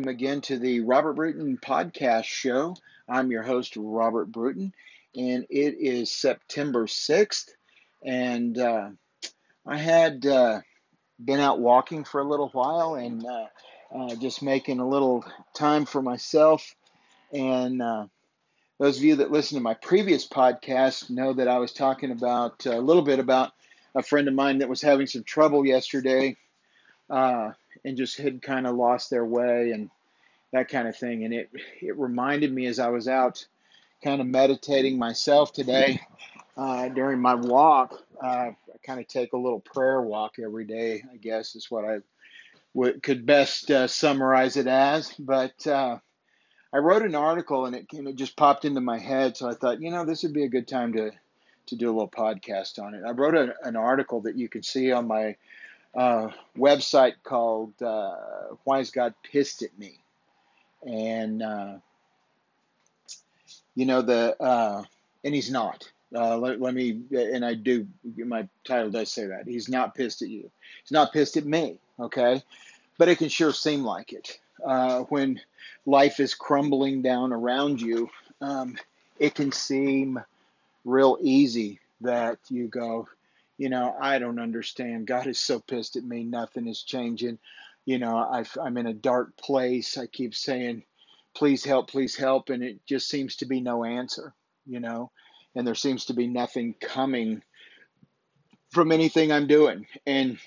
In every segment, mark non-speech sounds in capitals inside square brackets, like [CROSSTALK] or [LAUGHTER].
welcome again to the Robert Bruton Podcast Show. I'm your host, Robert Bruton, and it is September 6th. And uh, I had uh, been out walking for a little while and uh, uh just making a little time for myself. And uh, those of you that listen to my previous podcast know that I was talking about a little bit about a friend of mine that was having some trouble yesterday uh, and just had kind of lost their way and that kind of thing. And it it reminded me as I was out, kind of meditating myself today uh, during my walk. Uh, I kind of take a little prayer walk every day. I guess is what I would, could best uh, summarize it as. But uh, I wrote an article and it, it just popped into my head. So I thought, you know, this would be a good time to to do a little podcast on it. I wrote a, an article that you can see on my uh, website called uh, Why Is God Pissed at Me? And, uh, you know, the, uh, and he's not. Uh, let, let, me, and I do, my title does say that. He's not pissed at you. He's not pissed at me, okay? But it can sure seem like it. Uh, when life is crumbling down around you, um, it can seem real easy that you go, you know, I don't understand. God is so pissed at me. Nothing is changing. You know, i am in a dark place. I keep saying, please help, please help. And it just seems to be no answer, you know, and there seems to be nothing coming from anything I'm doing. And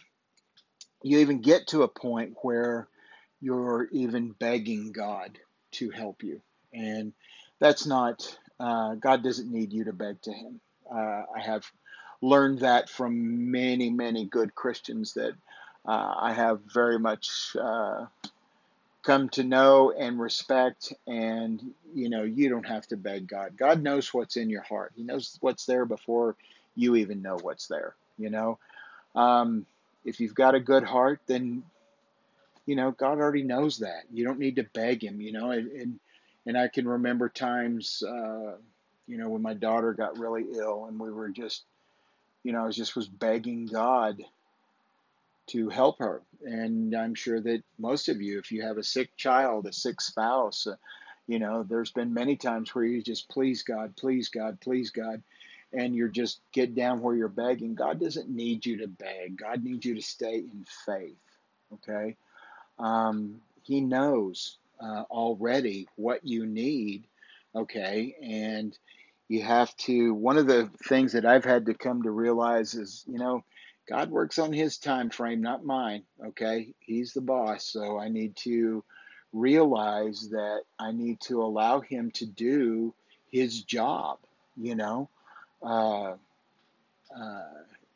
you even get to a point where you're even begging God to help you. And that's not, uh, God doesn't need you to beg to Him. Uh, I have learned that from many, many good Christians that uh, I have very much uh, come to know and respect. And, you know, you don't have to beg God. God knows what's in your heart, He knows what's there before you even know what's there, you know. Um, if you've got a good heart, then, you know, God already knows that. You don't need to beg Him, you know. And, and, and I can remember times, uh, you know, when my daughter got really ill and we were just you know, I just was begging God to help her. And I'm sure that most of you, if you have a sick child, a sick spouse, uh, you know, there's been many times where you just please God, please God, please God, and you're just get down where you're begging. God doesn't need you to beg. God needs you to stay in faith. Okay, um, He knows uh, already what you need. Okay, and you have to one of the things that i've had to come to realize is you know god works on his time frame not mine okay he's the boss so i need to realize that i need to allow him to do his job you know uh, uh,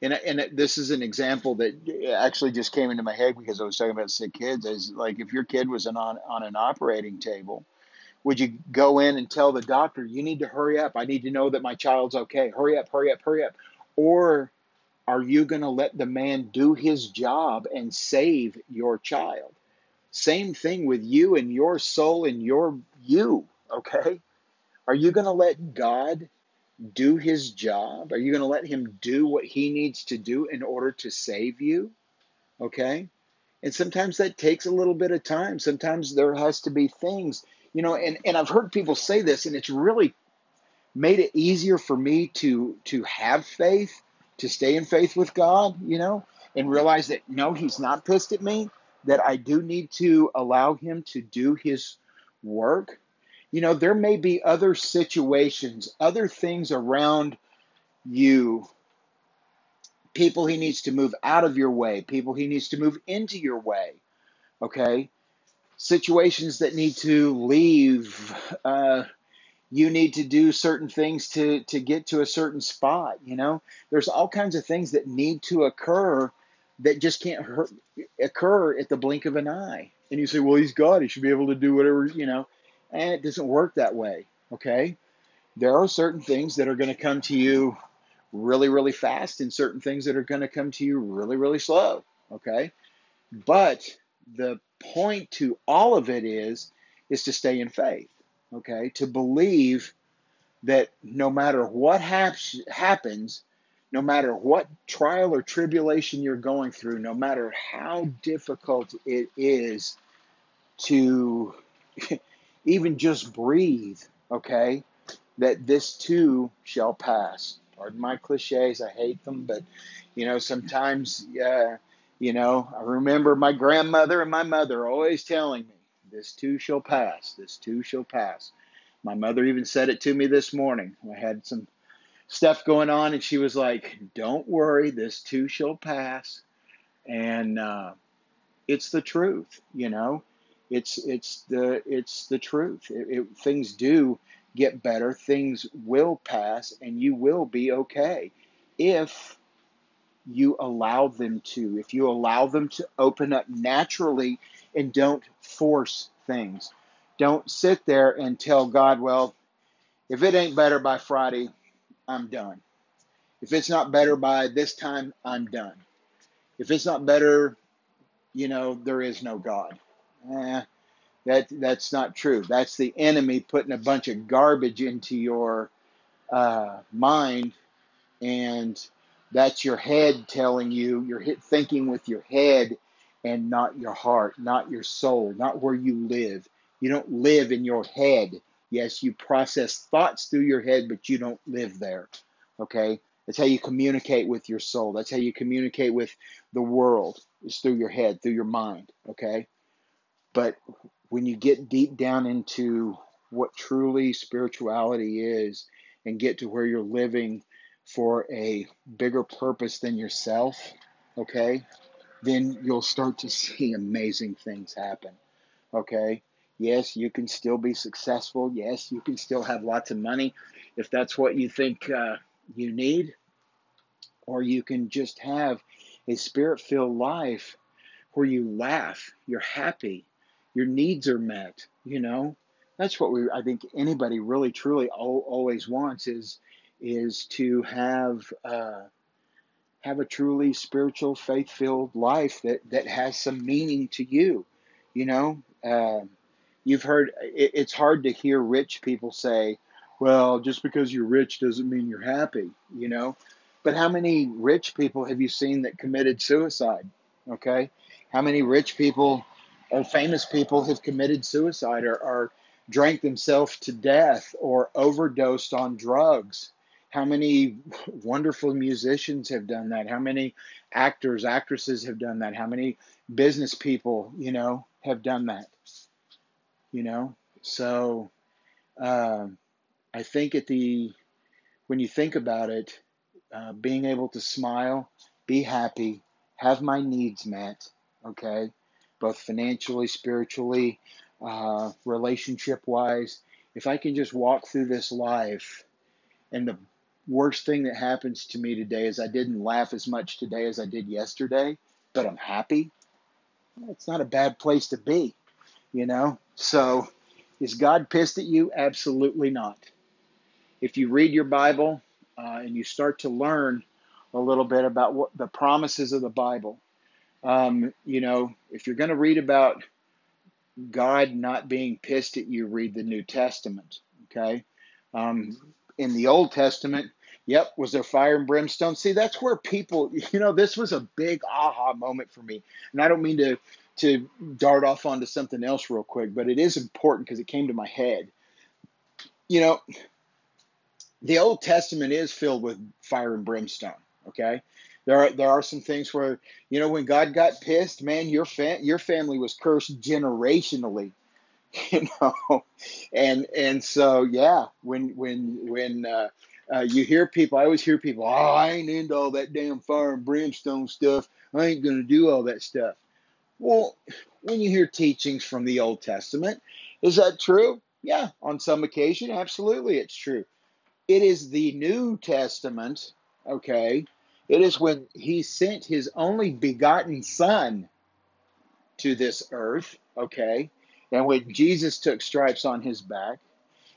and, and this is an example that actually just came into my head because I was talking about sick kids. Is like if your kid was on on an operating table, would you go in and tell the doctor, you need to hurry up? I need to know that my child's okay. Hurry up, hurry up, hurry up. Or are you going to let the man do his job and save your child? Same thing with you and your soul and your you, okay? Are you going to let God do his job? Are you going to let him do what he needs to do in order to save you? Okay? And sometimes that takes a little bit of time. Sometimes there has to be things you know, and, and I've heard people say this, and it's really made it easier for me to to have faith, to stay in faith with God, you know, and realize that no, He's not pissed at me, that I do need to allow Him to do His work. You know, there may be other situations, other things around you, people He needs to move out of your way, people He needs to move into your way. Okay? Situations that need to leave. Uh, you need to do certain things to to get to a certain spot. You know, there's all kinds of things that need to occur that just can't hurt, occur at the blink of an eye. And you say, well, he's God; he should be able to do whatever. You know, and it doesn't work that way. Okay, there are certain things that are going to come to you really, really fast, and certain things that are going to come to you really, really slow. Okay, but the point to all of it is is to stay in faith okay to believe that no matter what haps, happens no matter what trial or tribulation you're going through no matter how difficult it is to [LAUGHS] even just breathe, okay? That this too shall pass. Pardon my cliches, I hate them, but you know, sometimes, uh, you know, I remember my grandmother and my mother always telling me, this too shall pass, this too shall pass. My mother even said it to me this morning. I had some stuff going on, and she was like, Don't worry, this too shall pass. And uh, it's the truth, you know. It's it's the it's the truth. It, it, things do get better. Things will pass, and you will be okay if you allow them to. If you allow them to open up naturally, and don't force things. Don't sit there and tell God, well, if it ain't better by Friday, I'm done. If it's not better by this time, I'm done. If it's not better, you know, there is no God. Eh, that that's not true. That's the enemy putting a bunch of garbage into your uh, mind, and that's your head telling you. You're thinking with your head and not your heart, not your soul, not where you live. You don't live in your head. Yes, you process thoughts through your head, but you don't live there. Okay? That's how you communicate with your soul. That's how you communicate with the world, is through your head, through your mind. Okay? But when you get deep down into what truly spirituality is and get to where you're living for a bigger purpose than yourself, okay, then you'll start to see amazing things happen. Okay? Yes, you can still be successful. Yes, you can still have lots of money if that's what you think uh, you need. Or you can just have a spirit filled life where you laugh, you're happy, your needs are met, you know? That's what we I think anybody really truly always wants is is to have uh, have a truly spiritual, faith filled life that, that has some meaning to you. You know, uh, you've heard it, it's hard to hear rich people say, well, just because you're rich doesn't mean you're happy, you know. But how many rich people have you seen that committed suicide? Okay. How many rich people or famous people have committed suicide or, or drank themselves to death or overdosed on drugs? How many wonderful musicians have done that? How many actors, actresses have done that? How many business people, you know, have done that? You know, so uh, I think at the when you think about it, uh, being able to smile, be happy, have my needs met, okay, both financially, spiritually, uh, relationship wise. If I can just walk through this life and the worst thing that happens to me today is I didn't laugh as much today as I did yesterday, but I'm happy. It's not a bad place to be, you know? So, is God pissed at you? Absolutely not. If you read your Bible uh, and you start to learn a little bit about what the promises of the Bible, um, you know, if you're going to read about God not being pissed at you, read the New Testament. Okay. Um, in the Old Testament, Yep. Was there fire and brimstone? See, that's where people, [LAUGHS] you know, this was a big aha moment for me. And I don't mean to to dart off onto something else real quick, but it is important because it came to my head. You know, the Old Testament is filled with fire and brimstone. Okay, there are there are some things where you know when God got pissed, man, your fa- your family was cursed generationally. [LAUGHS] You know, and and so yeah, when when when uh, uh, you hear people, I always hear people, oh, I ain't into all that damn fire and brimstone stuff. I ain't going to do all that stuff. Well, when you hear teachings from the Old Testament, is that true? Yeah, on some occasion, absolutely, it's true. It is the New Testament, okay? It is when he sent his only begotten Son to this earth, okay? And when Jesus took stripes on his back,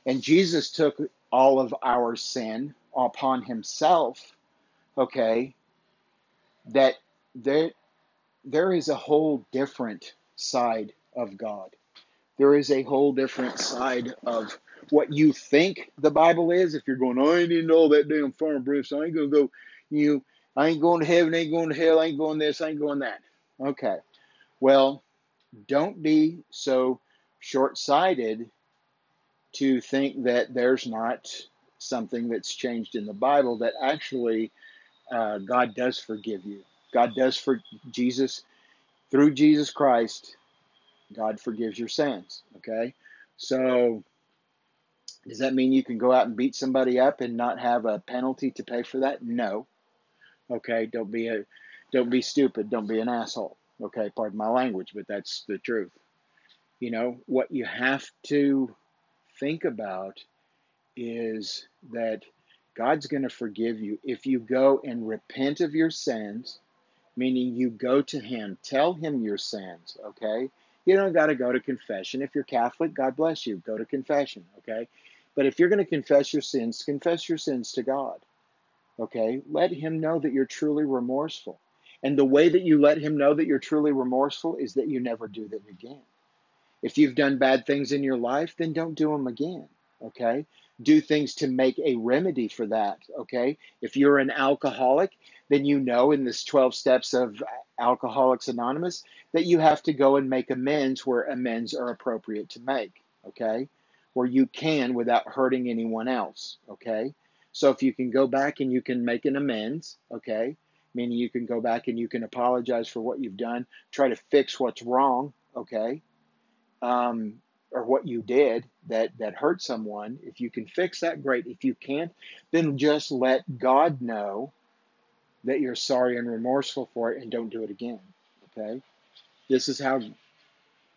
and Jesus took all of our sin upon himself, okay, that there, there is a whole different side of God. There is a whole different side of what you think the Bible is. If you're going, I ain't into all that damn fire and brimstone, I ain't gonna go, you know, I ain't going to heaven, ain't going to hell, I ain't going this, I ain't going that. Okay. Well, don't be so short sighted to think that there's not something that's changed in the Bible that actually uh, God does forgive you. God does for Jesus through Jesus Christ. God forgives your sins. Okay, so does that mean you can go out and beat somebody up and not have a penalty to pay for that? No. Okay, don't be a don't be stupid, don't be an asshole. Okay, pardon my language, but that's the truth. You know, what you have to think about is that God's going to forgive you if you go and repent of your sins, meaning you go to Him, tell Him your sins, okay? You don't got to go to confession. If you're Catholic, God bless you, go to confession, okay? But if you're going to confess your sins, confess your sins to God, okay? Let Him know that you're truly remorseful. And the way that you let Him know that you're truly remorseful is that you never do them again. If you've done bad things in your life, then don't do them again, okay? do things to make a remedy for that. Okay. If you're an alcoholic, then you know in this 12 steps of Alcoholics Anonymous that you have to go and make amends where amends are appropriate to make. Okay. Where you can without hurting anyone else. Okay. So if you can go back and you can make an amends, okay, meaning you can go back and you can apologize for what you've done, try to fix what's wrong, okay, um, or what you did that that hurt someone if you can fix that great. If you can't then just let god know that you're sorry and remorseful for it and don't do it again okay? This is how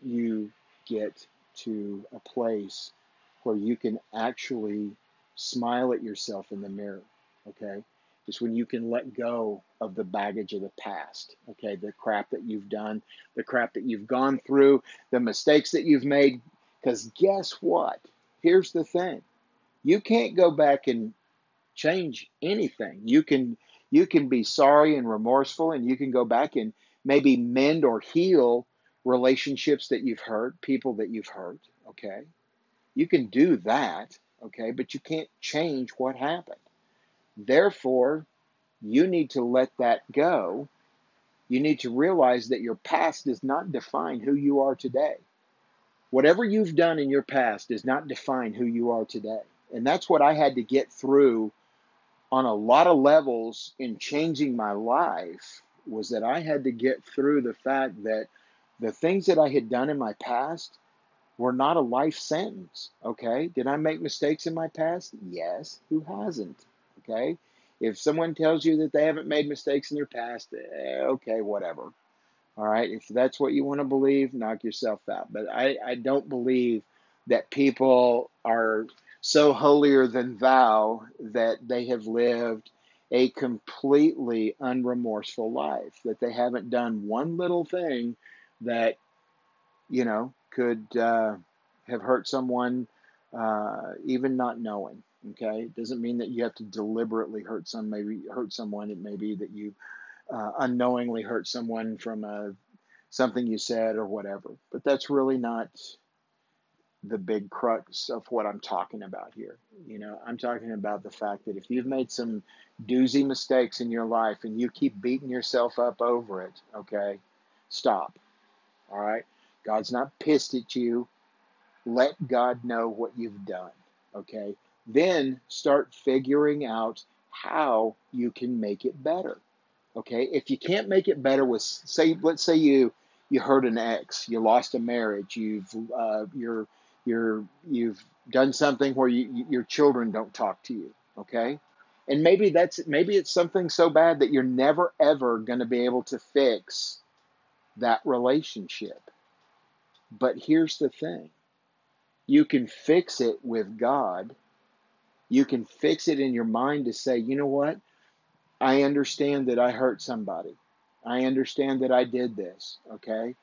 you get to a place where you can actually smile at yourself in the mirror okay is when you can let go of the baggage of the past okay the crap that you've done the crap that you've gone through the mistakes that you've made because guess what? Here's the thing. You can't go back and change anything. You can you can be sorry and remorseful and you can go back and maybe mend or heal relationships that you've hurt, people that you've hurt, okay? You can do that, okay? But you can't change what happened. Therefore, you need to let that go. You need to realize that your past does not define who you are today. Whatever you've done in your past does not define who you are today. And that's what I had to get through on a lot of levels in changing my life was that I had to get through the fact that the things that I had done in my past were not a life sentence. Okay. Did I make mistakes in my past? Yes. Who hasn't? Okay. If someone tells you that they haven't made mistakes in their past, eh, okay, whatever. All right, if that's what you want to believe, knock yourself out. But I, I don't believe that people are so holier than thou that they have lived a completely unremorseful life, that they haven't done one little thing that, you know, could uh, have hurt someone, uh, even not knowing. Okay, it doesn't mean that you have to deliberately hurt some, maybe hurt someone. It may be that you uh, unknowingly hurt someone from a, something you said or whatever. But that's really not the big crux of what I'm talking about here. You know, I'm talking about the fact that if you've made some doozy mistakes in your life and you keep beating yourself up over it, okay, stop. All right? God's not pissed at you. Let God know what you've done, okay? Then start figuring out how you can make it better. Okay, if you can't make it better with, say, let's say you you hurt an ex, you lost a marriage, you've uh, you're you're you've done something where you, your children don't talk to you. Okay, and maybe that's maybe it's something so bad that you're never ever going to be able to fix that relationship. But here's the thing you can fix it with God. You can fix it in your mind to say, you know what? I understand that I hurt somebody. I understand that I did this, okay?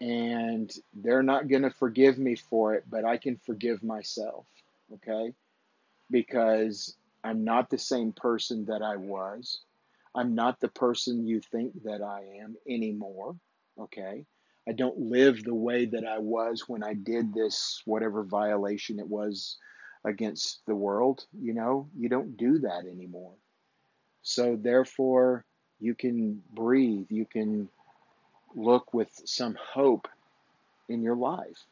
And they're not going to forgive me for it, but I can forgive myself, okay? Because I'm not the same person that I was. I'm not the person you think that I am anymore, okay? I don't live the way that I was when I did this, whatever violation it was against the world. You know, you don't do that anymore. So therefore, you can breathe. You can look with some hope in your life.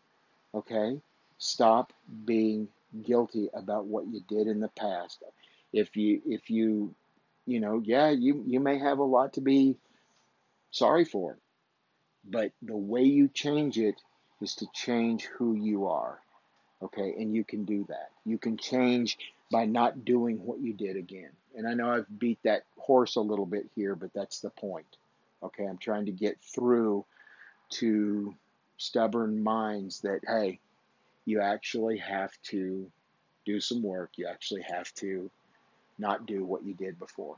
Okay? Stop being guilty about what you did in the past. If you if you you know, yeah, you you may have a lot to be sorry for, but the way you change it is to change who you are. Okay? And you can do that. You can change by not doing what you did again. And I know I've beat that horse a little bit here, but that's the point. Okay? I'm trying to get through to stubborn minds that hey, you actually have to do some work. You actually have to not do what you did before.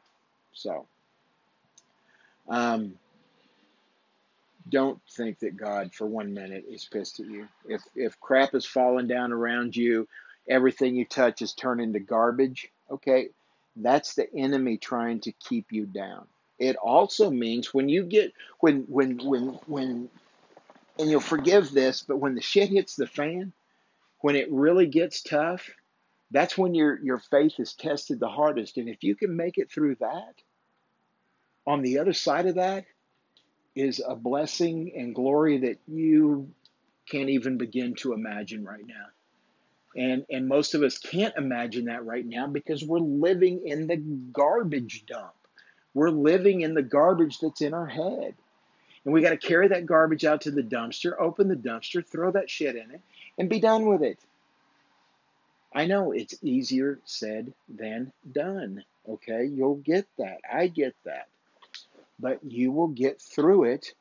So, um, don't think that God for one minute is pissed at you. If if crap is falling down around you, everything you touch is turned into garbage. Okay, that's the enemy trying to keep you down. It also means when you get when when when when and you'll forgive this, but when the shit hits the fan, when it really gets tough, that's when your your faith is tested the hardest. And if you can make it through that, on the other side of that is a blessing and glory that you can't even begin to imagine right now. And and most of us can't imagine that right now because we're living in the garbage dump. We're living in the garbage that's in our head. And we got to carry that garbage out to the dumpster, open the dumpster, throw that shit in it, and be done with it. I know it's easier said than done. Okay, you'll get that. I get that. But you will get through it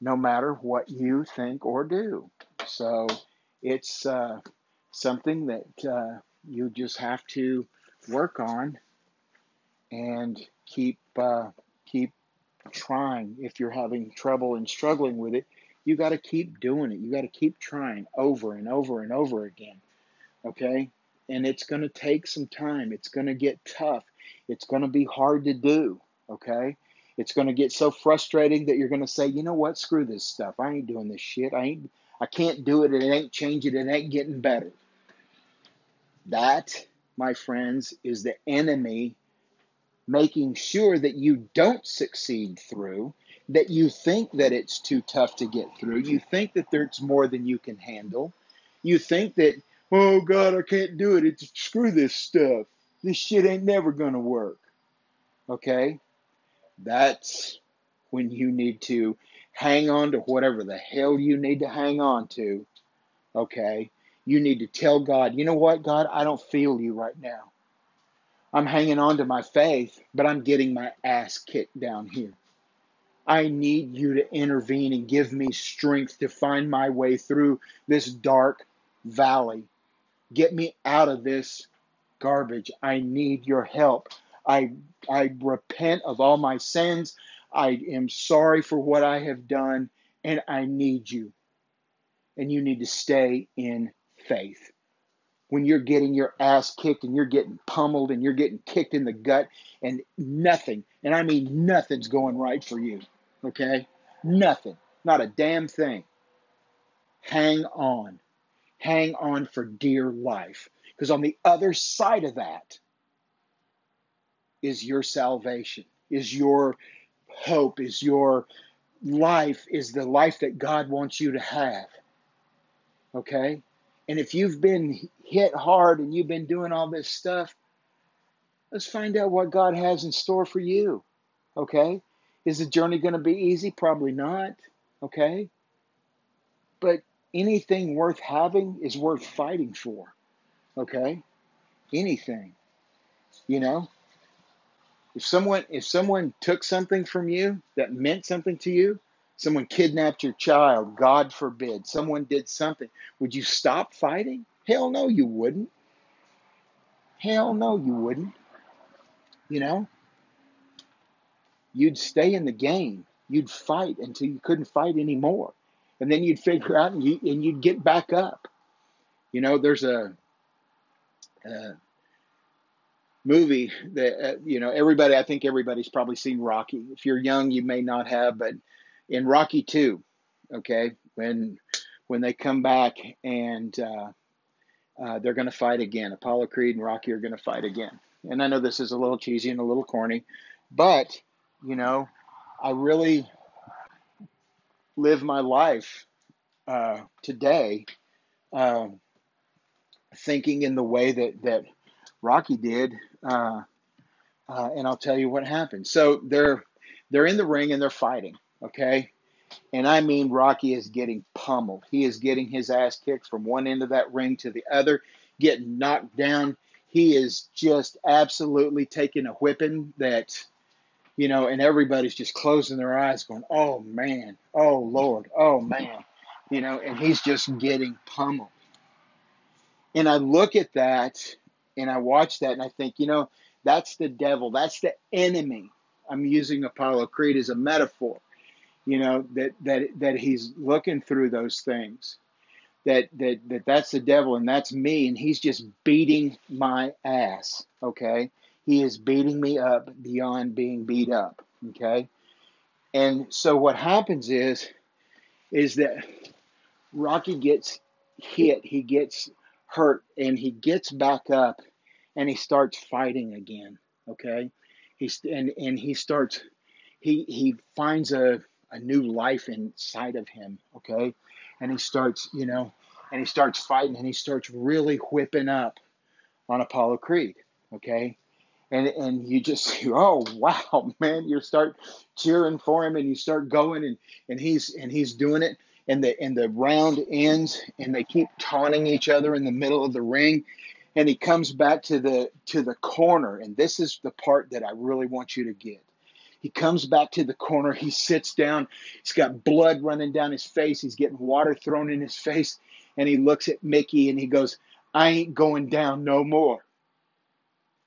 no matter what you think or do. So it's uh, something that uh, you just have to work on and keep uh, keep trying. If you're having trouble and struggling with it, you got to keep doing it. You got to keep trying over and over and over again okay? And it's going to take some time. It's going to get tough. It's going to be hard to do, okay? It's going to get so frustrating that you're going to say, you know what, screw this stuff. I ain't doing this shit. I ain't, I can't do it. It ain't changing. It ain't getting better. That, my friends, is the enemy making sure that you don't succeed through, that you think that it's too tough to get through. You think that there's more than you can handle. You think that oh God, I can't do it. It's screw this stuff. This shit ain't never gonna work. Okay? That's when you need to hang on to whatever the hell you need to hang on to. Okay? You need to tell God, you know what, God, I don't feel you right now. I'm hanging on to my faith, but I'm getting my ass kicked down here. I need you to intervene and give me strength to find my way through this dark valley. Get me out of this garbage. I need your help. I, I repent of all my sins. I am sorry for what I have done, and I need you. And you need to stay in faith. When you're getting your ass kicked and you're getting pummeled and you're getting kicked in the gut and nothing, and I mean nothing's going right for you, okay? Nothing. Not a damn thing. Hang on hang on for dear life. Because on the other side of that is your salvation, is your hope, is your life, is the life that God wants you to have. Okay? And if you've been hit hard and you've been doing all this stuff, let's find out what God has in store for you. Okay? Is the journey going to be easy? Probably not. Okay? But anything worth having is worth fighting for. Okay? Anything. You know? If someone if someone took something from you that meant something to you, someone kidnapped your child, God forbid, someone did something, would you stop fighting? Hell no, you wouldn't. Hell no, you wouldn't. You know? You'd stay in the game. You'd fight until you couldn't fight anymore and then you'd figure out and, you, and you'd get back up. You know, there's a, a movie that uh, you know everybody. I think everybody's probably seen Rocky. If you're young, you may not have, but in Rocky Two, okay, when when they come back and uh, uh, they're going to fight again, Apollo Creed and Rocky are going to fight again. And I know this is a little cheesy and a little corny, but you know, I really live my life uh, today, uh, thinking in the way that that Rocky did, uh, uh, and I'll tell you what happened. So they're they're in the ring and they're fighting. Okay, and I mean Rocky is getting pummeled. He is getting his ass kicked from one end of that ring to the other, getting knocked down. He is just absolutely taking a whipping that you know, and everybody's just closing their eyes, going, "Oh man, oh Lord, oh man," you know, and he's just getting pummeled. And I look at that and I watch that and I think, you know, that's the devil, that's the enemy. I'm using Apollo Creed as a metaphor, you know, that that that he's looking through those things. That that that that's the devil and that's me and he's just beating my ass, okay? He is beating me up beyond being beat up. Okay. And so what happens is, is that Rocky gets hit, he gets hurt, and he gets back up and he starts fighting again. Okay. He's and, and he starts he he finds a, a new life inside of him. Okay. And he starts, you know, and he starts fighting and he starts really whipping up on Apollo Creed. Okay and and you just [LAUGHS] oh wow man you start cheering for him and you start going and and he's and he's doing it and the and the round ends and they keep taunting each other in the middle of the ring. And he comes back to the to the corner and this is the part that I really want you to get. He comes back to the corner. He sits down. He's got blood running down his face. He's getting water thrown in his face. And he looks at Mickey and he goes I ain't going down no more.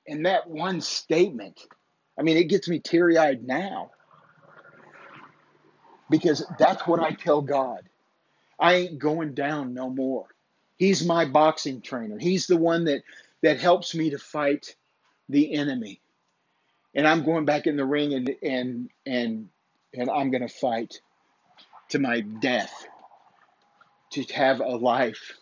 And that one statement, I mean, it gets me teary eyed now because that's what I tell God. I ain't going down no more. He's my boxing trainer. He's the one that, that helps me to fight the enemy. And I'm going back in the ring and and and and I'm going to fight to my death to have a life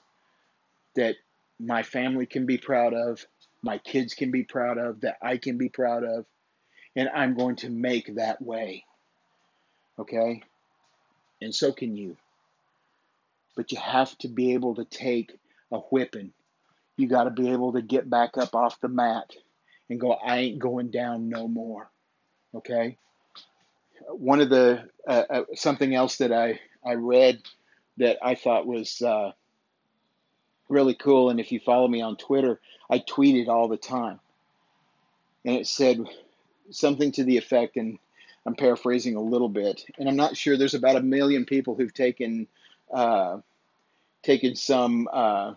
that my family can be proud of my kids can be proud of, that I can be proud of, and I'm going to make that way. Okay? And so can you. But you have to be able to take a whipping. You got to be able to get back up off the mat and go, I ain't going down no more. Okay? One of the, uh, uh, something else that I, I read that I thought was uh, really cool. And if you follow me on Twitter, I tweet it all the time. And it said something to the effect, and I'm paraphrasing a little bit, and I'm not sure. There's about a million people who've taken uh, taken some uh,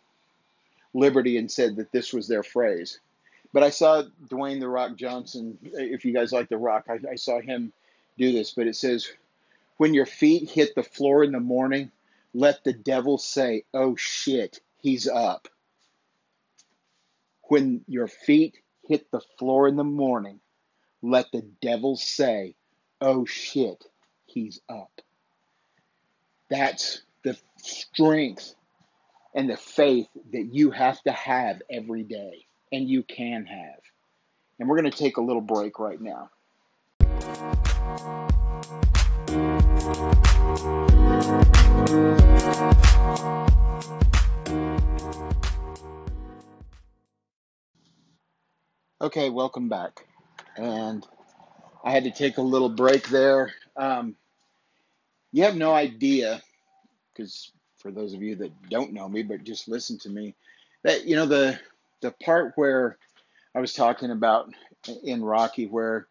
liberty and said that this was their phrase. But I saw Dwayne the Rock Johnson. If you guys like the Rock, I, I saw him do this. But it says, "When your feet hit the floor in the morning, let the devil say, "Oh shit." he's up. When your feet hit the floor in the morning, let the devil say, Oh shit, he's up. That's the strength and the faith that you have to have every day, and you can have. And we're going to take a little break right now. Okay, welcome back. And I had to take a little break there. Um, you have no idea, because for those of you that don't know me, but just listen to me, that you know the the part where I was talking about in Rocky, where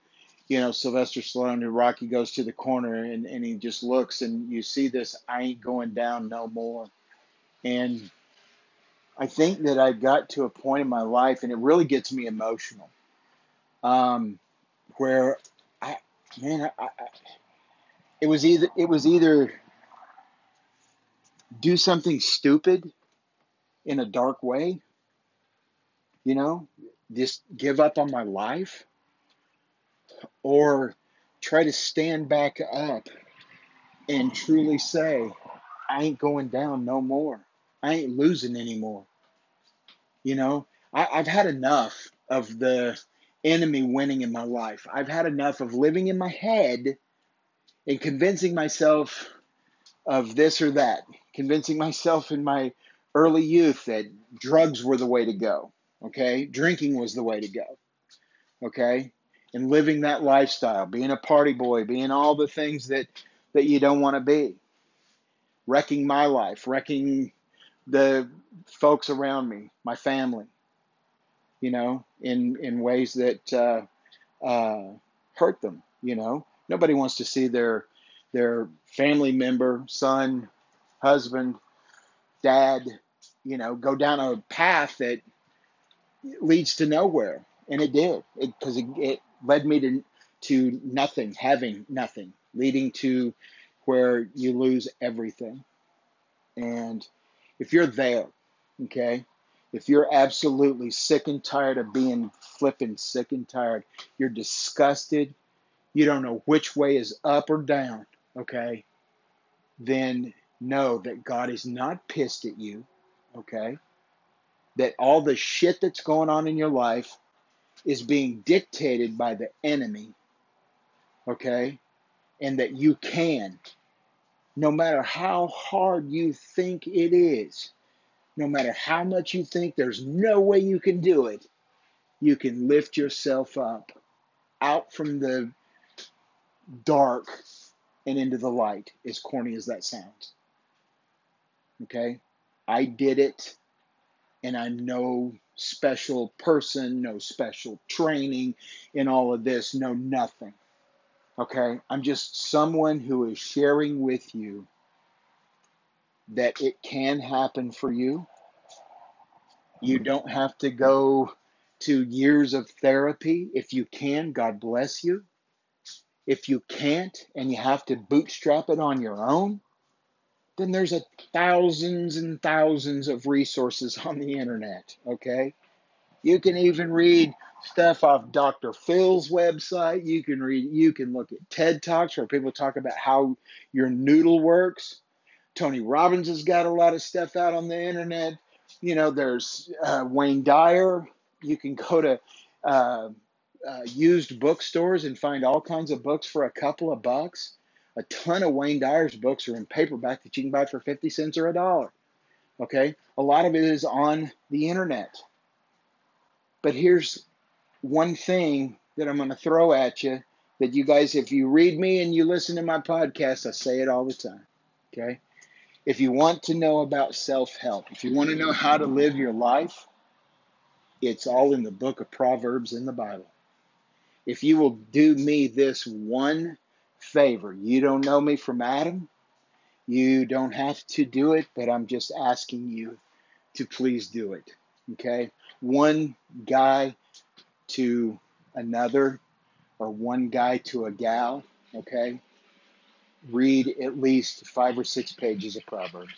you know Sylvester Stallone and Rocky goes to the corner and, and he just looks and you see this, I ain't going down no more. And I think that I got to a point in my life, and it really gets me emotional, um, where man, I, I, it was either it was either do something stupid in a dark way, you know, just give up on my life, or try to stand back up and truly say, I ain't going down no more. I ain't losing anymore. You know, I, I've had enough of the enemy winning in my life. I've had enough of living in my head and convincing myself of this or that, convincing myself in my early youth that drugs were the way to go, okay? Drinking was the way to go, okay? And living that lifestyle, being a party boy, being all the things that, that you don't want to be, wrecking my life, wrecking the folks around me, my family, you know, in, in ways that uh, uh, hurt them, you know. Nobody wants to see their their family member, son, husband, dad, you know, go down a path that leads to nowhere. And it did, because it, it, it led me to to nothing, having nothing, leading to where you lose everything. And if you're there, okay, if you're absolutely sick and tired of being flipping sick and tired, you're disgusted, you don't know which way is up or down, okay, then know that God is not pissed at you, okay? That all the shit that's going on in your life is being dictated by the enemy, okay? And that you can, no matter how hard you think it is, no matter how much you think there's no way you can do it, you can lift yourself up out from the dark and into the light, as corny as that sounds. Okay? I did it, and I'm no special person, no special training in all of this, no nothing. Okay? I'm just someone who is sharing with you that it can happen for you. You mm-hmm. don't have to go to years of therapy. If you can, God bless you. If you can't and you have to bootstrap it on your own, then there's a thousands and thousands of resources [LAUGHS] on the internet, okay? You can even read stuff off Dr. Phil's website. You can read you can look at TED Talks where people talk about how your noodle works. Tony Robbins has got a lot of stuff out on the internet. You know, there's uh, Wayne Dyer. You can go to uh, uh, used bookstores and find all kinds of books for a couple of bucks. A ton of Wayne Dyer's books are in paperback that you can buy for 50 cents or a dollar. Okay? A lot of it is on the internet. But here's one thing that I'm going to throw at you that you guys, if you read me and you listen to my podcast, I say it all the time. Okay? If you want to know about self help, if you want to know how to live your life, it's all in the book of Proverbs in the Bible if you will do me this one favor, you don't know me from Adam, you don't have to do it, but I'm just asking you to please do it. Okay? One guy to another, or one guy to a gal, okay? Read at least five or six pages of Proverbs.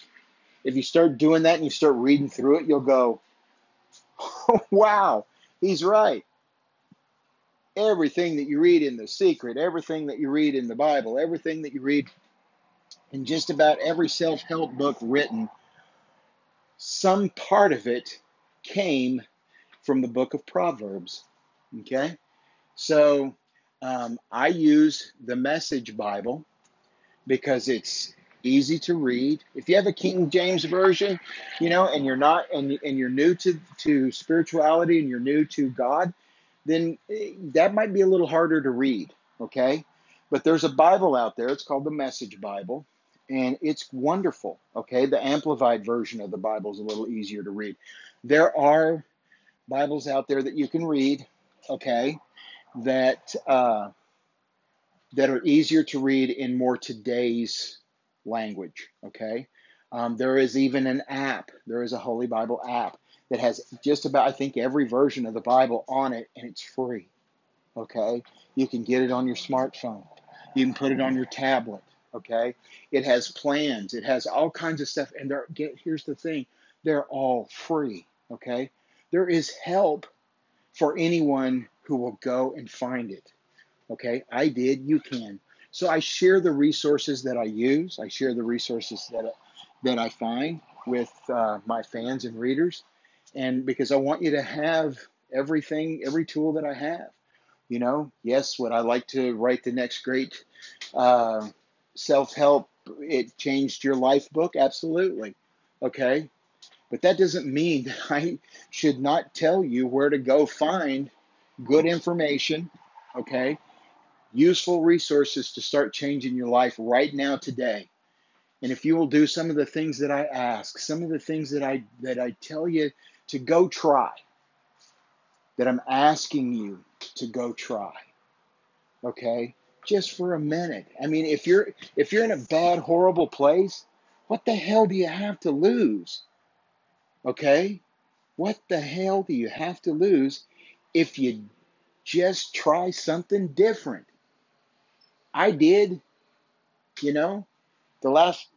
If you start doing that and you start reading through it, you'll go, [LAUGHS] wow, he's right everything that you read in The Secret, everything that you read in the Bible, everything that you read in just about every self help book written, some part of it came from the book of Proverbs. Okay? So um, I use the Message Bible because it's easy to read. If you have a King James version, you know, and you're not and and you're new to to spirituality and you're new to God, then eh, that might be a little harder to read, okay? But there's a Bible out there, it's called the Message Bible, and it's wonderful, okay? The amplified version of the Bible is a little easier to read. There are Bibles out there that you can read, okay, that uh, that are easier to read in more today's language, okay? Um, there is even an app. There is a Holy Bible app that has just about, I think, every version of the Bible on it, and it's free. Okay? You can get it on your smartphone, you can put it on your tablet. Okay? It has plans, it has all kinds of stuff, and get, here's the thing they're all free. Okay? There is help for anyone who will go and find it. Okay? I did, you can. So I share the resources that I use, I share the resources that, that I find with uh, my fans and readers and because I want you to have everything, every tool that I have. You know, yes, would I like to write the next great uh, self help it changed your life book? Absolutely. Okay. But that doesn't mean that I should not tell you where to go find good information, okay? Useful resources to start changing your life right now today. And if you will do some of the things that I ask, some of the things that I that I tell you to go try, that I'm asking you to go try. Okay? Just for a minute. I mean, if you're if you're in a bad horrible place, what the hell do you have to lose? Okay? What the hell do you have to lose if you just try something different? I did, you know, the last,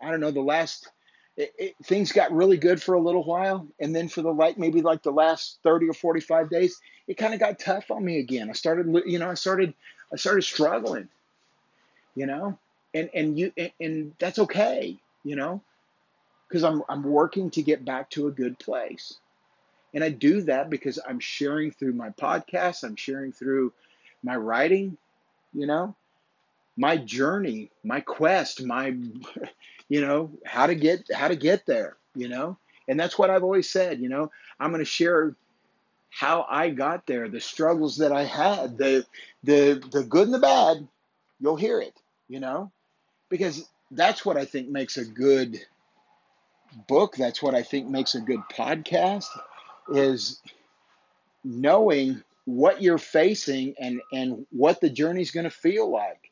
I don't know, the last, it, it, things got really good for a little while. And then for the like, maybe like the last 30 or 45 days, it kind of got tough on me again. I started, you know, I started, I started struggling, you know, and, and you, and, and that's okay, you know, because I'm, I'm working to get back to a good place. And I do that because I'm sharing through my podcast, I'm sharing through my writing, you know, my journey, my quest, my [LAUGHS] you know, how to get how to get there, you know? And that's what I've always said, you know, I'm going to share how I got there, the struggles that I had, the the the good and the bad, you'll hear it, you know? Because that's what I think makes a good book, that's what I think makes a good podcast is knowing what you're facing and and what the journey's going to feel like.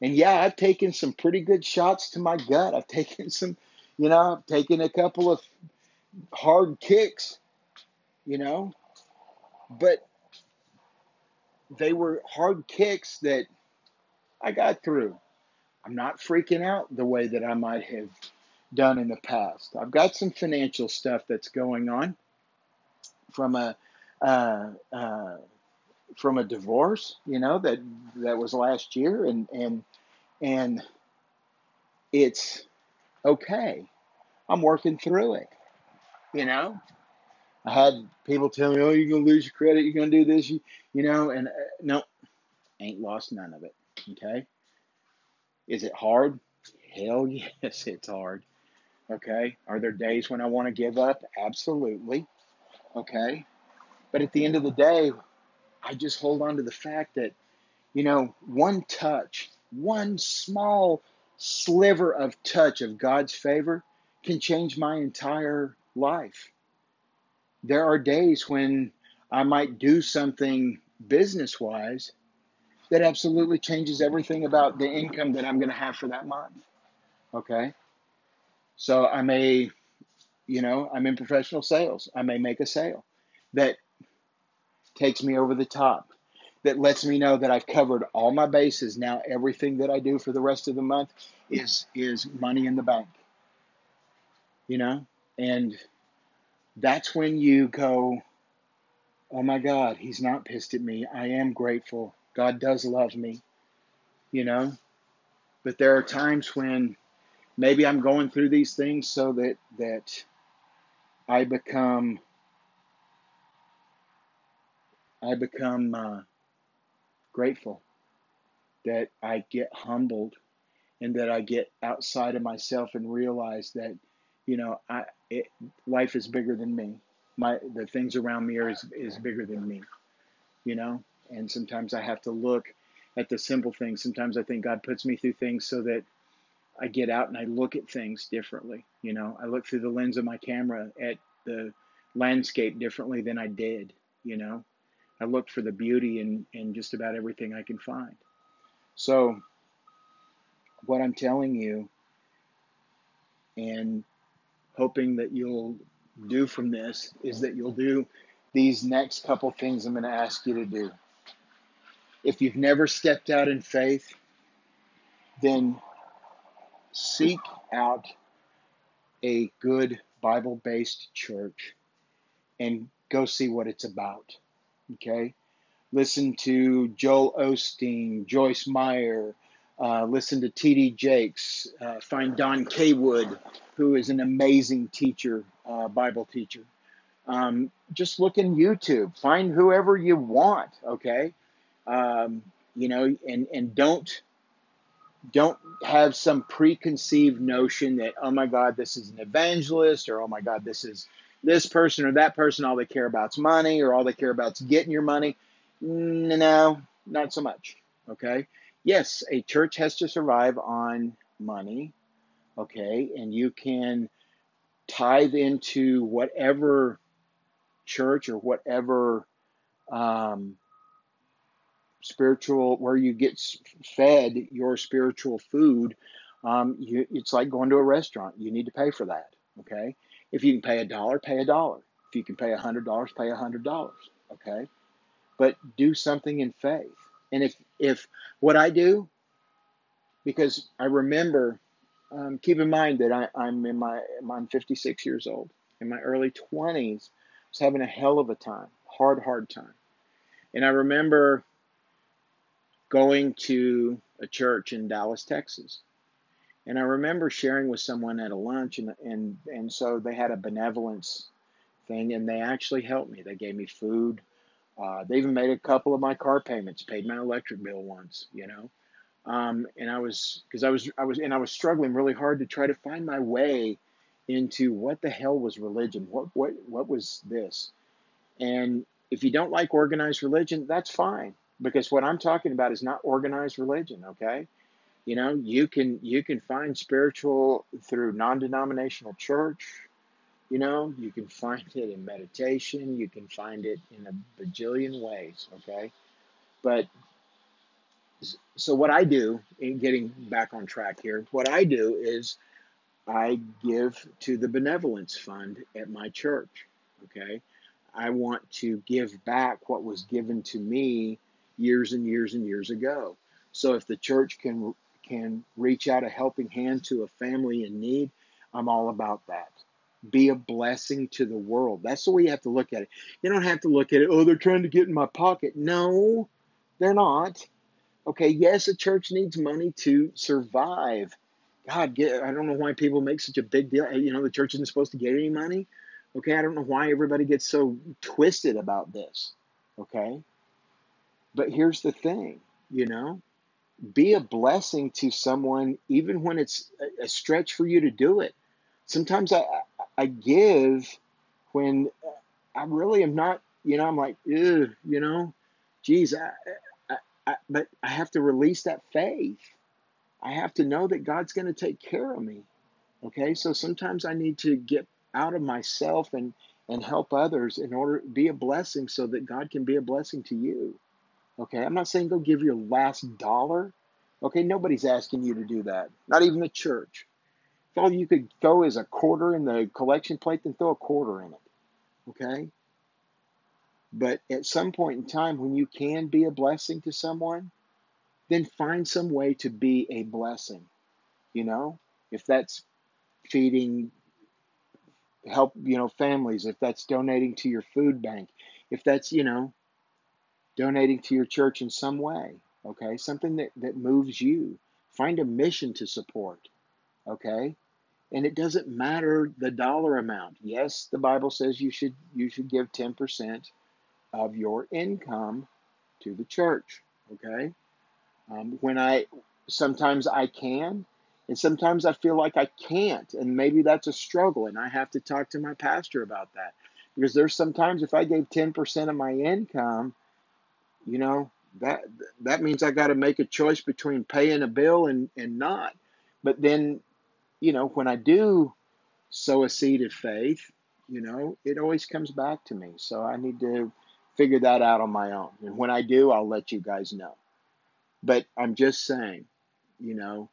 And yeah, I've taken some pretty good shots to my gut. I've [LAUGHS] taken some, you know, I've taken a couple of hard kicks, you know, but they were hard kicks that I got through. I'm not freaking out the way that I might have done in the past. I've got some financial stuff that's going on from a uh, uh, from a divorce, you know that that was last year, and and and it's okay. I'm working through it, you know. I had people tell me, "Oh, you're gonna lose your credit. You're gonna do this." You, you know, and uh, no, ain't lost none of it. Okay. Is it hard? Hell [LAUGHS] yes, it's hard. Okay. Are there days when I want to give up? Absolutely. Okay. But at the end of the day, I just hold on to the fact that, you know, one touch, one small sliver of touch of God's favor can change my entire life. There are days when I might do something business wise that absolutely changes everything about the income that I'm going to have for that month. Okay. So I may, you know, I'm in professional sales. I may make a sale that takes me over the top, that lets me know that I've covered all my bases. Now everything that I do for the rest of the month is is money in the bank. You know? And that's when you go, Oh my God, he's not pissed at me. I am grateful. God does love me. You know? But there are times when maybe I'm going through these things so that that I become I become uh, grateful that I get humbled and that I get outside of myself and realize that you know I it, life is bigger than me. My the things around me are is, is bigger than me. You know, and sometimes I have to look at the simple things. Sometimes I think God puts me through things so that I get out and I look at things differently. You know, I look through the lens of my camera at the landscape differently than I did. You know, I look for the beauty in, in just about everything I can find. So, what I'm telling you and hoping that you'll do from this is that you'll do these next couple things I'm going to ask you to do. If you've never stepped out in faith, then seek out a good Bible based church and go see what it's about. Okay? Listen to Joel Osteen, Joyce Meyer, uh, listen to T.D. Jakes, uh, find Don Kaywood, who is an amazing teacher, uh, Bible teacher. Um, just look in YouTube, find whoever you want, okay? Um, you know, and, and don't don't have some preconceived notion that oh my god this is an evangelist or oh my god this is this person or that person all they care about is money or all they care about is getting your money. No not so much. Okay? Yes a church has to survive on money. Okay? And you can tithe into whatever church or whatever um, spiritual where you get fed your spiritual food um, you, it's like going to a restaurant. You need to pay for that. Okay if you can pay a dollar pay a dollar. If you can pay a hundred dollars pay a hundred dollars okay? But do something in faith. And if if what i do because i remember um, keep in mind that I, i'm in my i'm 56 years old. In my early 20s I was having a hell of a time hard hard time. And i remember going to a church in Dallas, Texas. And I remember sharing with someone at a lunch, and, and, and so they had a benevolence thing, and they actually helped me. They gave me food. Uh, they even made a couple of my car payments, paid my electric bill once, you know. Um, and I was, because I was, I was, and I was struggling really hard to try to find my way into what the hell was religion? What, what, what was this? And if you don't like organized religion, that's fine because what I'm talking about is not organized religion, okay? You know, you can you can find spiritual through non-denominational church. You know, you can find it in meditation, you can find it in a bajillion ways, okay? But so what I do in getting back on track here, what I do is I give to the benevolence fund at my church, okay? I want to give back what was given to me years and years and years ago. So if the church can can reach out a helping hand to a family in need, I'm all about that. Be a blessing to the world. That's the way you have to look at it. You don't have to look at it, oh, they're trying to get in my pocket. No, they're not. Okay, yes, a church needs money to survive. God, get, I don't know why people make such a big deal. You know, the church isn't supposed to get any money. Okay, I don't know why everybody gets so twisted about this. Okay, but here's the thing, you know, be a blessing to someone even when it's a stretch for you to do it. Sometimes I I give when I really am not, you know, I'm like, you know, geez, I, I, I, but I have to release that faith. I have to know that God's going to take care of me. Okay, so sometimes I need to get out of myself and and help others in order to be a blessing so that God can be a blessing to you. Okay, I'm not saying go give your last dollar. Okay, nobody's asking you to do that, not even the church. If all you could throw is a quarter in the collection plate, then throw a quarter in it. Okay? But at some point in time, when you can be a blessing to someone, then find some way to be a blessing. You know, if that's feeding, help, you know, families, if that's donating to your food bank, if that's, you know, donating to your church in some way, okay? Something that, that moves you. Find a mission to support, okay? And it doesn't matter the dollar amount. Yes, the Bible says you should you should give 10% of your income to the church, okay? Um, when I sometimes I can, and sometimes I feel like I can't, and maybe that's a struggle, and I have to talk to my pastor about that because there's sometimes if I gave 10% of my income, you know that that means I got to make a choice between paying a bill and and not. But then, you know, when I do sow a seed of faith, you know, it always comes back to me. So I need to figure that out on my own. And when I do, I'll let you guys know. But I'm just saying, you know,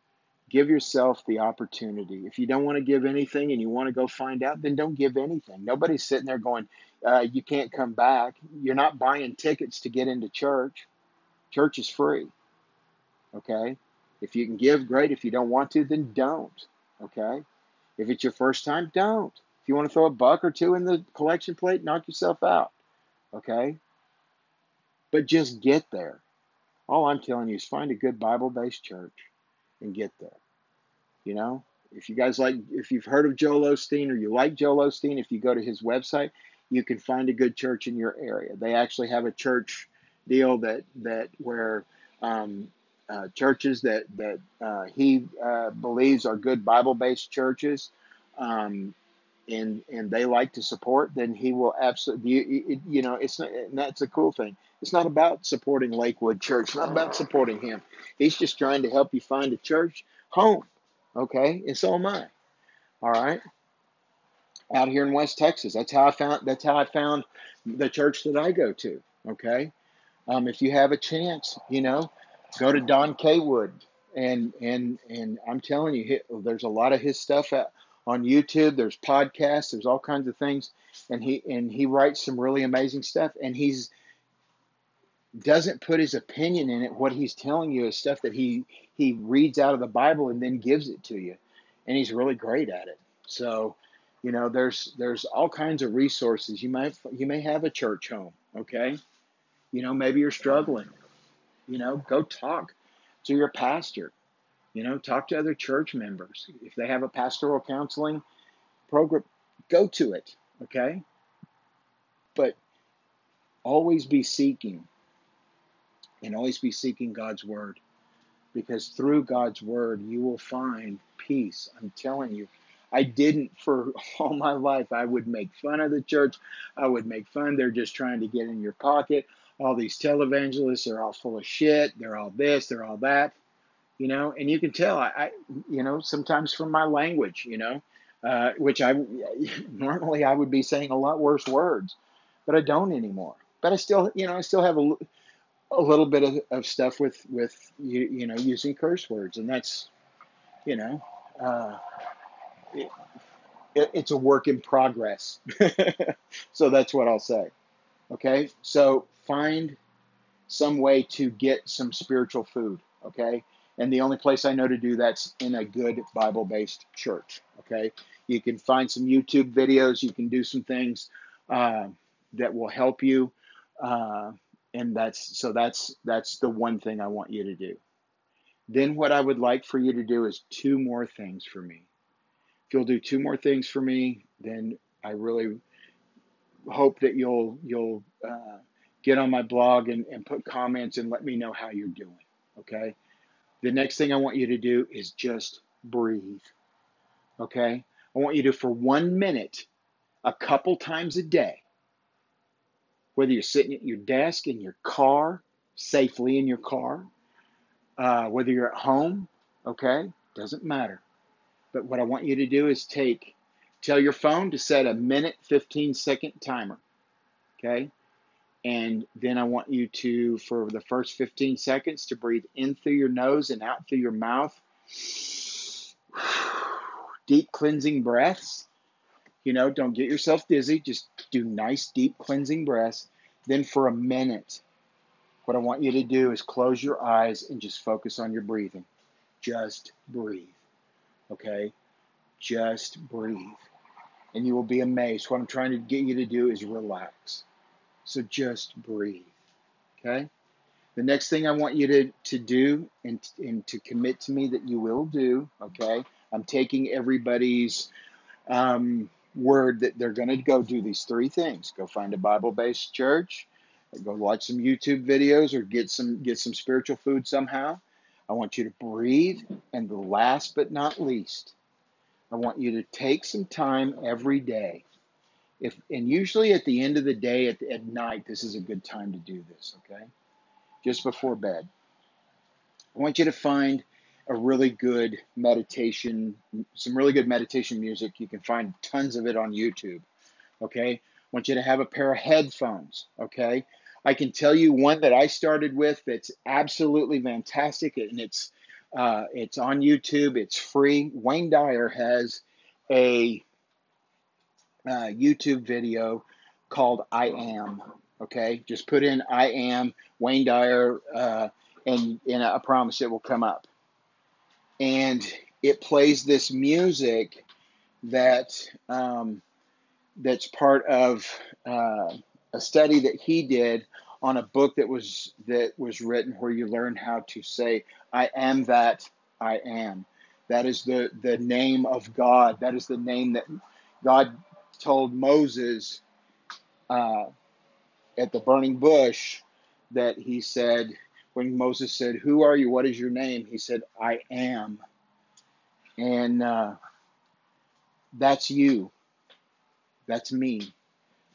give yourself the opportunity. If you don't want to give anything and you want to go find out, then don't give anything. Nobody's sitting there going, uh, you can't come back. You're not buying tickets to get into church. Church is free. Okay? If you can give, great. If you don't want to, then don't. Okay? If it's your first time, don't. If you want to throw a buck or two in the collection plate, knock yourself out. Okay? But just get there. All I'm telling you is find a good Bible based church and get there. You know, if you guys like, if you've heard of Joel Osteen or you like Joel Osteen, if you go to his website, you can find a good church in your area. They actually have a church deal that that where um, uh, churches that that uh, he uh, believes are good Bible-based churches, um, and and they like to support, then he will absolutely. You, you know, it's not, that's a cool thing. It's not about supporting Lakewood Church. It's not about supporting him. He's just trying to help you find a church home. Okay, and so am I. All right. Out here in West Texas, that's how I found. That's how I found the church that I go to. Okay. Um, if you have a chance, you know, go to Don Kaywood, and and and I'm telling you, there's a lot of his stuff on YouTube. There's podcasts. There's all kinds of things, and he and he writes some really amazing stuff. And he's doesn't put his opinion in it. What he's telling you is stuff that he he reads out of the Bible and then gives it to you, and he's really great at it. So, you know, there's there's all kinds of resources. You might you may have a church home, okay? You know, maybe you're struggling. You know, go talk to your pastor. You know, talk to other church members. If they have a pastoral counseling program, go to it, okay? But always be seeking and always be seeking God's word because through God's word you will find peace. I'm telling you. I didn't for [LAUGHS] all my life. I would make fun of the church. I would make fun. They're just trying to get in your pocket. All these televangelists are all full of shit. They're all this, they're all that. You know, and you can tell I, I you know, sometimes from my language, you know, uh, which I [LAUGHS] normally I would be saying a lot worse words, but I don't anymore. But I still, you know, I still have a a little bit of, of stuff with with you you know using curse words, and that's you know uh, it, it, it's a work in progress. [LAUGHS] so that's what I'll say. Okay, so find some way to get some spiritual food. Okay, and the only place I know to do that's in a good Bible based church. Okay, you can find some YouTube videos. You can do some things uh, that will help you. Uh, and that's so that's that's the one thing I want you to do. Then what I would like for you to do is two more things for me. If you'll do two more things for me, then I really hope that you'll you'll uh, get on my blog and, and put comments and let me know how you're doing. Okay. The next thing I want you to do is just breathe. Okay. I want you to for one minute, a couple times a day, whether you're sitting at your desk, in your car, safely in your car, uh, whether you're at home, okay, doesn't matter. But what I want you to do is take, tell your phone to set a minute, 15 second timer, okay? And then I want you to, for the first 15 seconds, to breathe in through your nose and out through your mouth. [SIGHS] Deep cleansing breaths. You know, don't get yourself dizzy. Just do nice, deep cleansing breaths. Then for a minute, what I want you to do is close your eyes and just focus on your breathing. Just breathe. Okay? Just breathe. And you will be amazed. What I'm trying to get you to do is relax. So just breathe. Okay? The next thing I want you to, to do and, and to commit to me that you will do, okay? I'm taking everybody's um, word that they're going to go do these three things go find a Bible based church, go watch some YouTube videos, or get some, get some spiritual food somehow. I want you to breathe. And the last but not least, I want you to take some time every day. If, and usually at the end of the day, at, at night, this is a good time to do this, okay? Just before bed. I want you to find a really good meditation, some really good meditation music. You can find tons of it on YouTube. Okay. I want you to have a pair of headphones. Okay. I can tell you one that I started with that's absolutely fantastic, and it's uh, it's on YouTube. It's free. Wayne Dyer has a uh, YouTube video called "I Am." Okay, just put in "I Am" Wayne Dyer, uh, and and I promise it will come up and it plays this music that um, that's part of uh, a study that he did on a book that was that was written where you learn how to say I am that I am. That is the the name of God. That is the name that God told Moses uh, at the burning bush that he said when Moses said, Who are you? What is your name? He said, I am. And uh, that's you. That's me.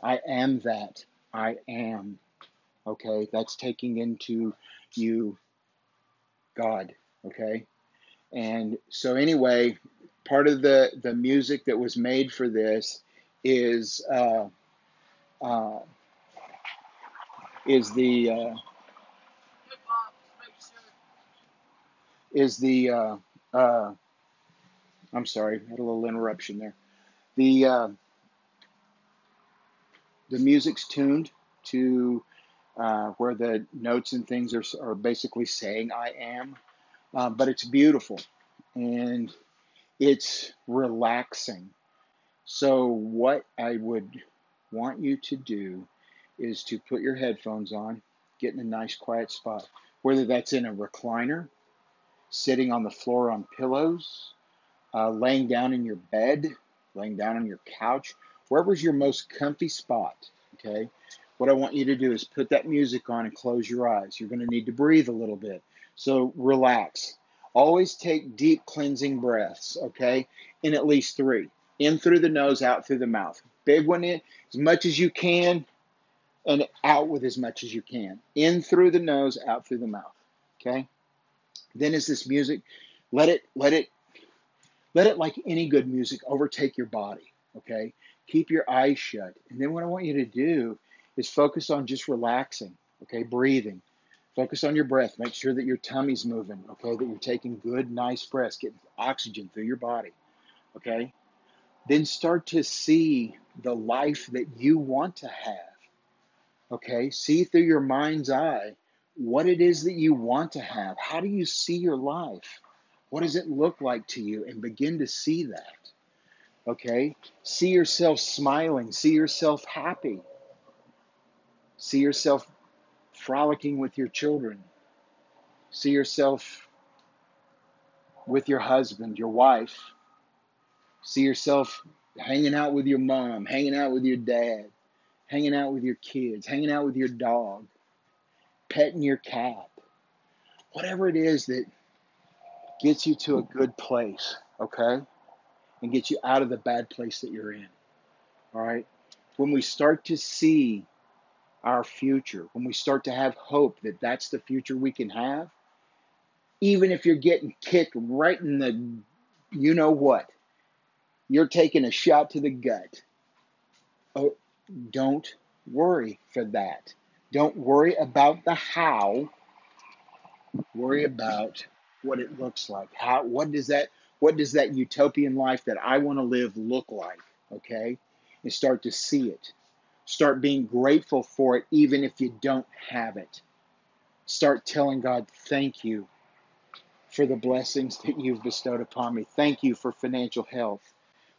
I am that. I am. Okay? That's taking into you God. Okay? And so, anyway, part of the, the music that was made for this is uh, uh, is the uh, is the uh, uh, I'm sorry, had a little interruption there. The uh, the music's tuned to uh, where the notes and things are, are basically saying I am, uh, but it's beautiful and it's relaxing. So, what I would want you to do is to put your headphones on, get in a nice quiet spot, whether that's in a recliner, sitting on the floor on pillows, uh, laying down in your bed, laying down on your couch, wherever's your most comfy spot. Okay. What I want you to do is put that music on and close your eyes. You're going to need to breathe a little bit. So relax. Always take deep cleansing breaths, okay? In at least three. In through the nose, out through the mouth. Big one in as much as you can, and out with as much as you can. In through the nose, out through the mouth. Okay? Then is this music, let it, let it, let it like any good music overtake your body. Okay? Keep your eyes shut. And then what I want you to do is focus on just relaxing, okay, breathing. Focus on your breath. Make sure that your tummy's moving, okay, that you're taking good, nice breaths, getting oxygen through your body, okay? Then start to see the life that you want to have, okay? See through your mind's eye what it is that you want to have. How do you see your life? What does it look like to you? And begin to see that. Okay? See yourself smiling. See yourself happy. See yourself frolicking with your children. See yourself with your husband, your wife. See yourself hanging out with your mom, hanging out with your dad, hanging out with your kids, hanging out with your dog, petting your cat. Whatever it is that gets you to a good place, okay? And gets you out of the bad place that you're in. All right? When we start to see our future, when we start to have hope that that's the future we can have, even if you're getting kicked right in the you know what, you're taking a shot to the gut. Oh, don't worry for that. Don't worry about the how. Worry about what it looks like. How what does that what does that utopian life that I want to live look like? Okay? And start to see it. Start being grateful for it, even if you don't have it. Start telling God, thank you for the blessings that you've bestowed upon me. Thank you for financial health.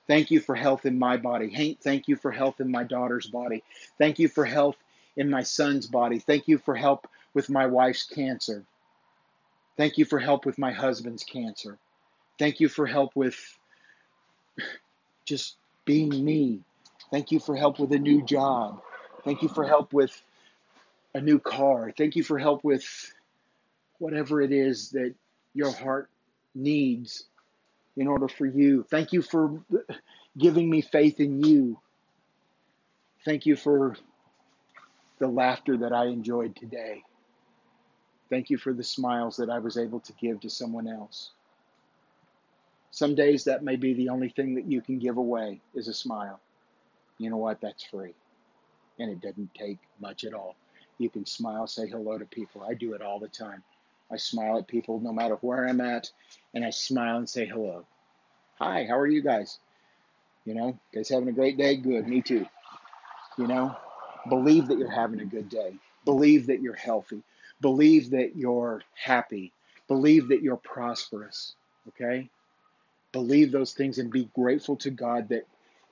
Thank you for health in my body. Thank you for health in my daughter's body. Thank you for health in my son's body. Thank you for help with my wife's cancer. Thank you for help with my husband's cancer. Thank you for help with just being me. Thank you for help with a new job. Thank you for help with a new car. Thank you for help with whatever it is that your heart needs in order for you. Thank you for giving me faith in you. Thank you for the laughter that I enjoyed today. Thank you for the smiles that I was able to give to someone else. Some days that may be the only thing that you can give away is a smile you know what? That's free. And it doesn't take much at all. You can smile, say hello to people. I do it all the time. I smile at people no matter where I'm at, and I smile and say hello. Hi, how are you guys? You know, guys having a great day? Good, me too. You know, believe that you're having a good day. Believe that you're healthy. Believe that you're happy. Believe that you're prosperous. Okay? Believe those things and be grateful to God that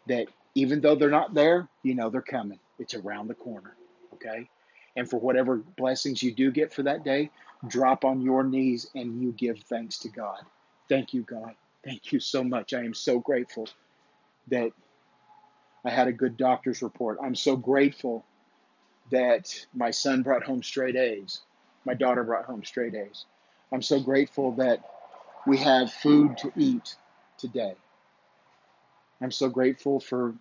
that even though they're not there, you know they're coming. It's around the corner. Okay? And for whatever blessings you do get for that day, drop on your knees and you give thanks to God. Thank you, God. Thank you so much. I am so grateful that I had a good doctor's report. I'm so grateful that my son brought home straight A's. My daughter brought home straight A's. I'm so grateful that we have food to eat today. I'm so grateful for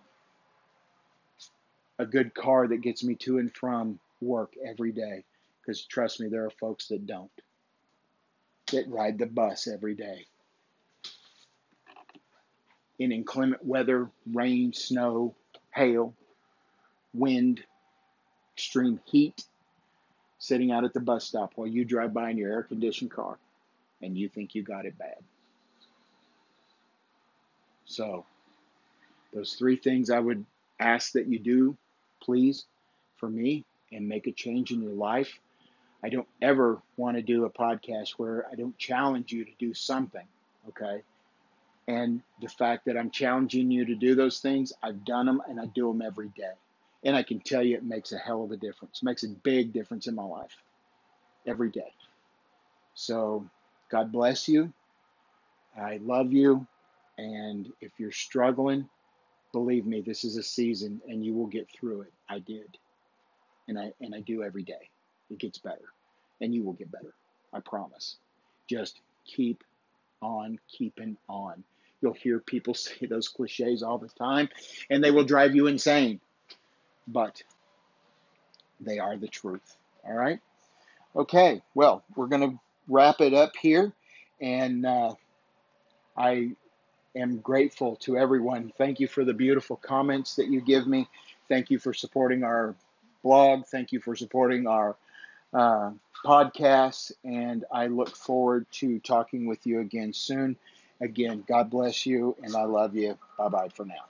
a good car that gets me to and from work every day. Because trust me, there are folks that don't, that ride the bus every day. In inclement weather, rain, snow, hail, wind, extreme heat, sitting out at the bus stop while you drive by in your air conditioned car and you think you got it bad. So, those three things I would ask that you do, please, for me, and make a change in your life. I don't ever want to do a podcast where I don't challenge you to do something, okay? And the fact that I'm challenging you to do those things, I've done them and I do them every day. And I can tell you it makes a hell of a difference. It makes a big difference in my life every day. So God bless you. I love you. And if you're struggling, believe me, this is a season and you will get through it. I did. And I and I do every day. It gets better. And you will get better. I promise. Just keep on keeping on. You'll hear people [LAUGHS] say those cliches all the time and they will drive you insane but they are the truth. All right? Okay, well, we're going to wrap it up here. And uh, I am grateful to everyone. Thank you for the beautiful comments that you give me. Thank you for supporting our blog. Thank you for supporting our uh, podcast. And I look forward to talking with you again soon. Again, God bless you, and I love you. Bye bye for now.